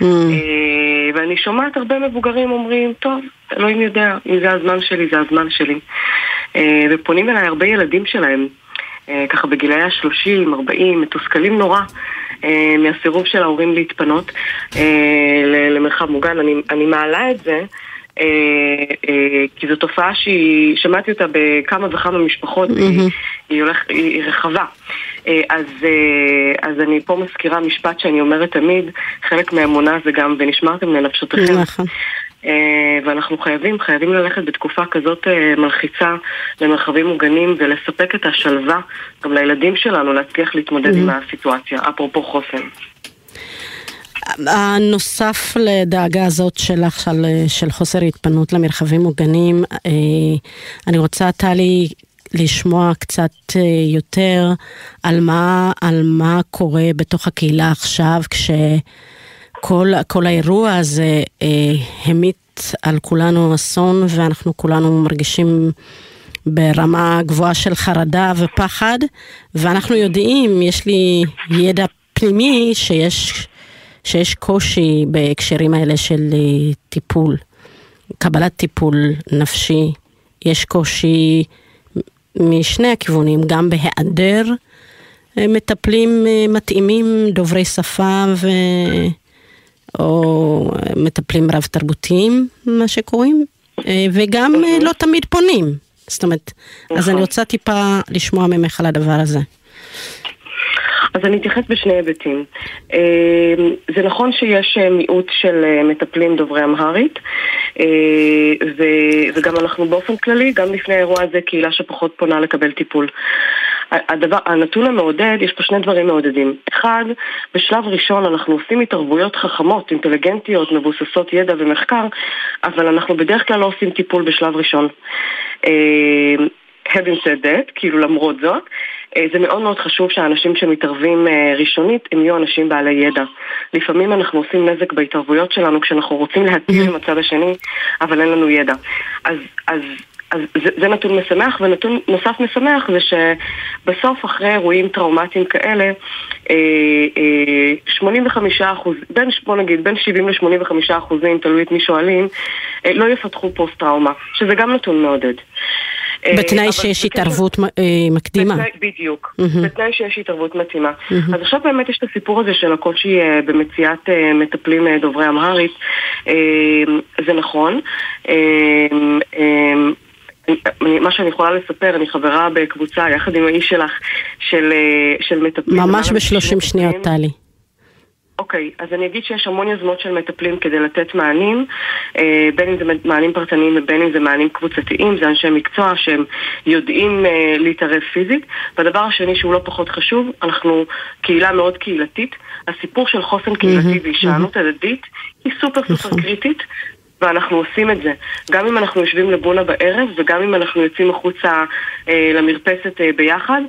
מהמם. אה, ואני שומעת הרבה מבוגרים אומרים, טוב, אלוהים יודע, אם זה הזמן שלי, זה הזמן שלי. אה, ופונים אליי הרבה ילדים שלהם, אה, ככה בגילאי ה-30, 40, מתוסכלים נורא אה, מהסירוב של ההורים להתפנות אה, למרחב מוגן. אני, אני מעלה את זה. אה, אה, כי זו תופעה שהיא, שמעתי אותה בכמה וכמה משפחות, והיא היא, הולך, היא, רחבה. אה, אז, אה, אז אני פה מזכירה משפט שאני אומרת תמיד, חלק מהאמונה זה גם ונשמרתם לנפשותיכם. נכון. אה, ואנחנו חייבים, חייבים ללכת בתקופה כזאת אה, מלחיצה למרחבים מוגנים ולספק את השלווה גם לילדים שלנו להצליח להתמודד עם הסיטואציה, אפרופו חוסן. הנוסף לדאגה הזאת שלך של, של חוסר התפנות למרחבים מוגנים, אה, אני רוצה, טלי, לשמוע קצת יותר על מה, על מה קורה בתוך הקהילה עכשיו, כשכל האירוע הזה אה, המיט על כולנו אסון ואנחנו כולנו מרגישים ברמה גבוהה של חרדה ופחד, ואנחנו יודעים, יש לי ידע פנימי שיש, שיש קושי בהקשרים האלה של אה, טיפול, קבלת טיפול נפשי, יש קושי משני הכיוונים, גם בהיעדר אה, מטפלים אה, מתאימים, דוברי שפה ו... או מטפלים רב תרבותיים, מה שקוראים, וגם לא תמיד פונים. זאת אומרת, אז אני נכון. רוצה טיפה לשמוע ממך על הדבר הזה. אז אני אתייחס בשני היבטים. אה, זה נכון שיש אה, מיעוט של אה, מטפלים דוברי אמהרית, וגם אנחנו באופן כללי, גם לפני האירוע הזה, קהילה שפחות פונה לקבל טיפול. הדבר, הנתון המעודד, יש פה שני דברים מעודדים. אחד, בשלב ראשון אנחנו עושים התערבויות חכמות, אינטליגנטיות, מבוססות ידע ומחקר, אבל אנחנו בדרך כלל לא עושים טיפול בשלב ראשון. having said that, כאילו למרות זאת, זה מאוד מאוד חשוב שהאנשים שמתערבים ראשונית הם יהיו אנשים בעלי ידע. לפעמים אנחנו עושים נזק בהתערבויות שלנו כשאנחנו רוצים להטיל עם הצד השני, אבל אין לנו ידע. אז, אז אז זה, זה נתון משמח, ונתון נוסף משמח זה שבסוף אחרי אירועים טראומטיים כאלה, אה, אה, 85 אחוז, בין, בוא נגיד, בין 70 ל-85 אחוזים, תלוי את מי שואלים, אה, לא יפתחו פוסט-טראומה, שזה גם נתון מעודד. בתנאי שיש התערבות מקדימה. בתנאי, בדיוק, mm-hmm. בתנאי שיש התערבות מתאימה. Mm-hmm. אז עכשיו באמת יש את הסיפור הזה של הקושי במציאת מטפלים דוברי אמהרית. זה נכון. מה שאני יכולה לספר, אני חברה בקבוצה יחד עם האיש שלך של, של מטפלים. ממש בשלושים שניות, טלי. אוקיי, אז אני אגיד שיש המון יוזמות של מטפלים כדי לתת מענים, בין אם זה מענים פרטניים ובין אם זה מענים קבוצתיים, זה אנשי מקצוע שהם יודעים להתערב פיזית. והדבר השני שהוא לא פחות חשוב, אנחנו קהילה מאוד קהילתית. הסיפור של חוסן קהילתי והישענות הדדית היא סופר סופר קריטית. ואנחנו עושים את זה. גם אם אנחנו יושבים לבונה בערב וגם אם אנחנו יוצאים החוצה אה, למרפסת אה, ביחד.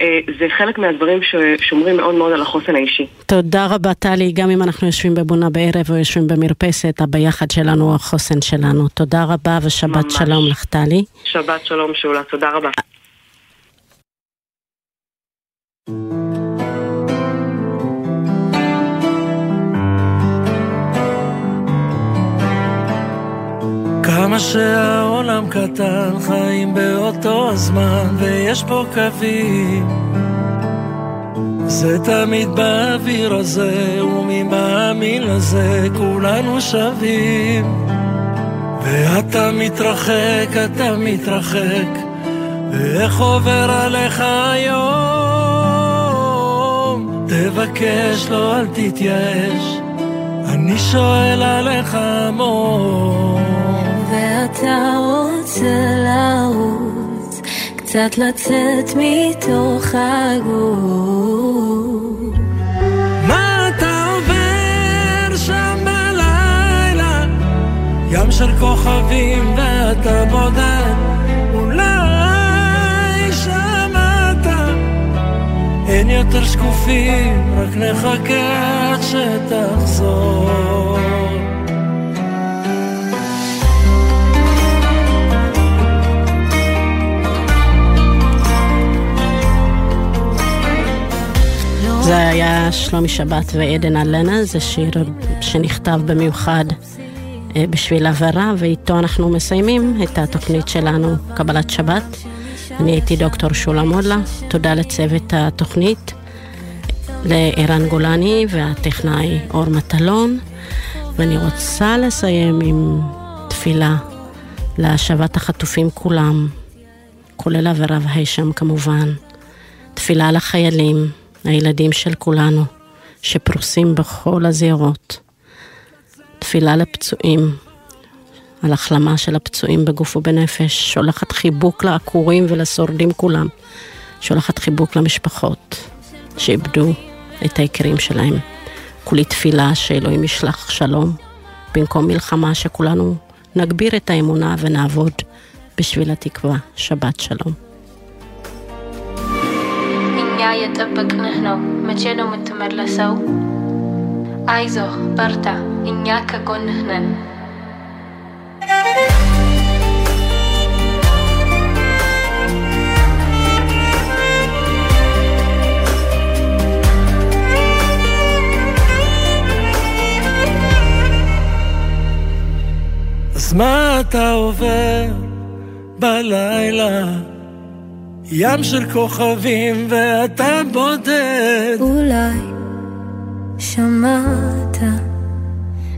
אה, זה חלק מהדברים ששומרים מאוד מאוד על החוסן האישי. תודה רבה טלי, גם אם אנחנו יושבים בבונה בערב או יושבים במרפסת, הביחד שלנו הוא החוסן שלנו. תודה רבה ושבת ממש. שלום לך טלי. שבת שלום שולה, תודה רבה. כמה שהעולם קטן, חיים באותו הזמן, ויש פה קווים. זה תמיד באוויר הזה, ומי מאמין לזה, כולנו שווים. ואתה מתרחק, אתה מתרחק, ואיך עובר עליך היום? תבקש, לא אל תתייאש, אני שואל עליך המון. ואתה רוצה לרוץ, קצת לצאת מתוך הגוף. מה אתה עובר שם בלילה? ים של כוכבים ואתה בודד, אולי שמעת. אין יותר שקופים, רק נחכה עד שתחזור. זה היה שלומי שבת ועדן אלנה, זה שיר שנכתב במיוחד בשביל אברה, ואיתו אנחנו מסיימים את התוכנית שלנו, קבלת שבת. אני הייתי דוקטור שולה מודלה, תודה לצוות התוכנית, לערן גולני והטכנאי אור מטלון, ואני רוצה לסיים עם תפילה להשבת החטופים כולם, כולל אברה והישם כמובן. תפילה לחיילים. הילדים של כולנו, שפרוסים בכל הזירות. תפילה לפצועים, על החלמה של הפצועים בגוף ובנפש, שולחת חיבוק לעקורים ולשורדים כולם, שולחת חיבוק למשפחות שאיבדו את היקירים שלהם. כולי תפילה שאלוהים ישלח שלום, במקום מלחמה שכולנו נגביר את האמונה ונעבוד בשביל התקווה. שבת שלום. እኛ የጠበቅንህ ነው መቼ ነው የምትመለሰው? አይዞህ በርታ፣ እኛ ከጎንህ ነን። אז מה אתה עובר בלילה? ים של כוכבים ואתה בודד. אולי שמעת,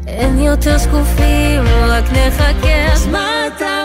אין יותר שקופים, רק נחכה. אז מה אתה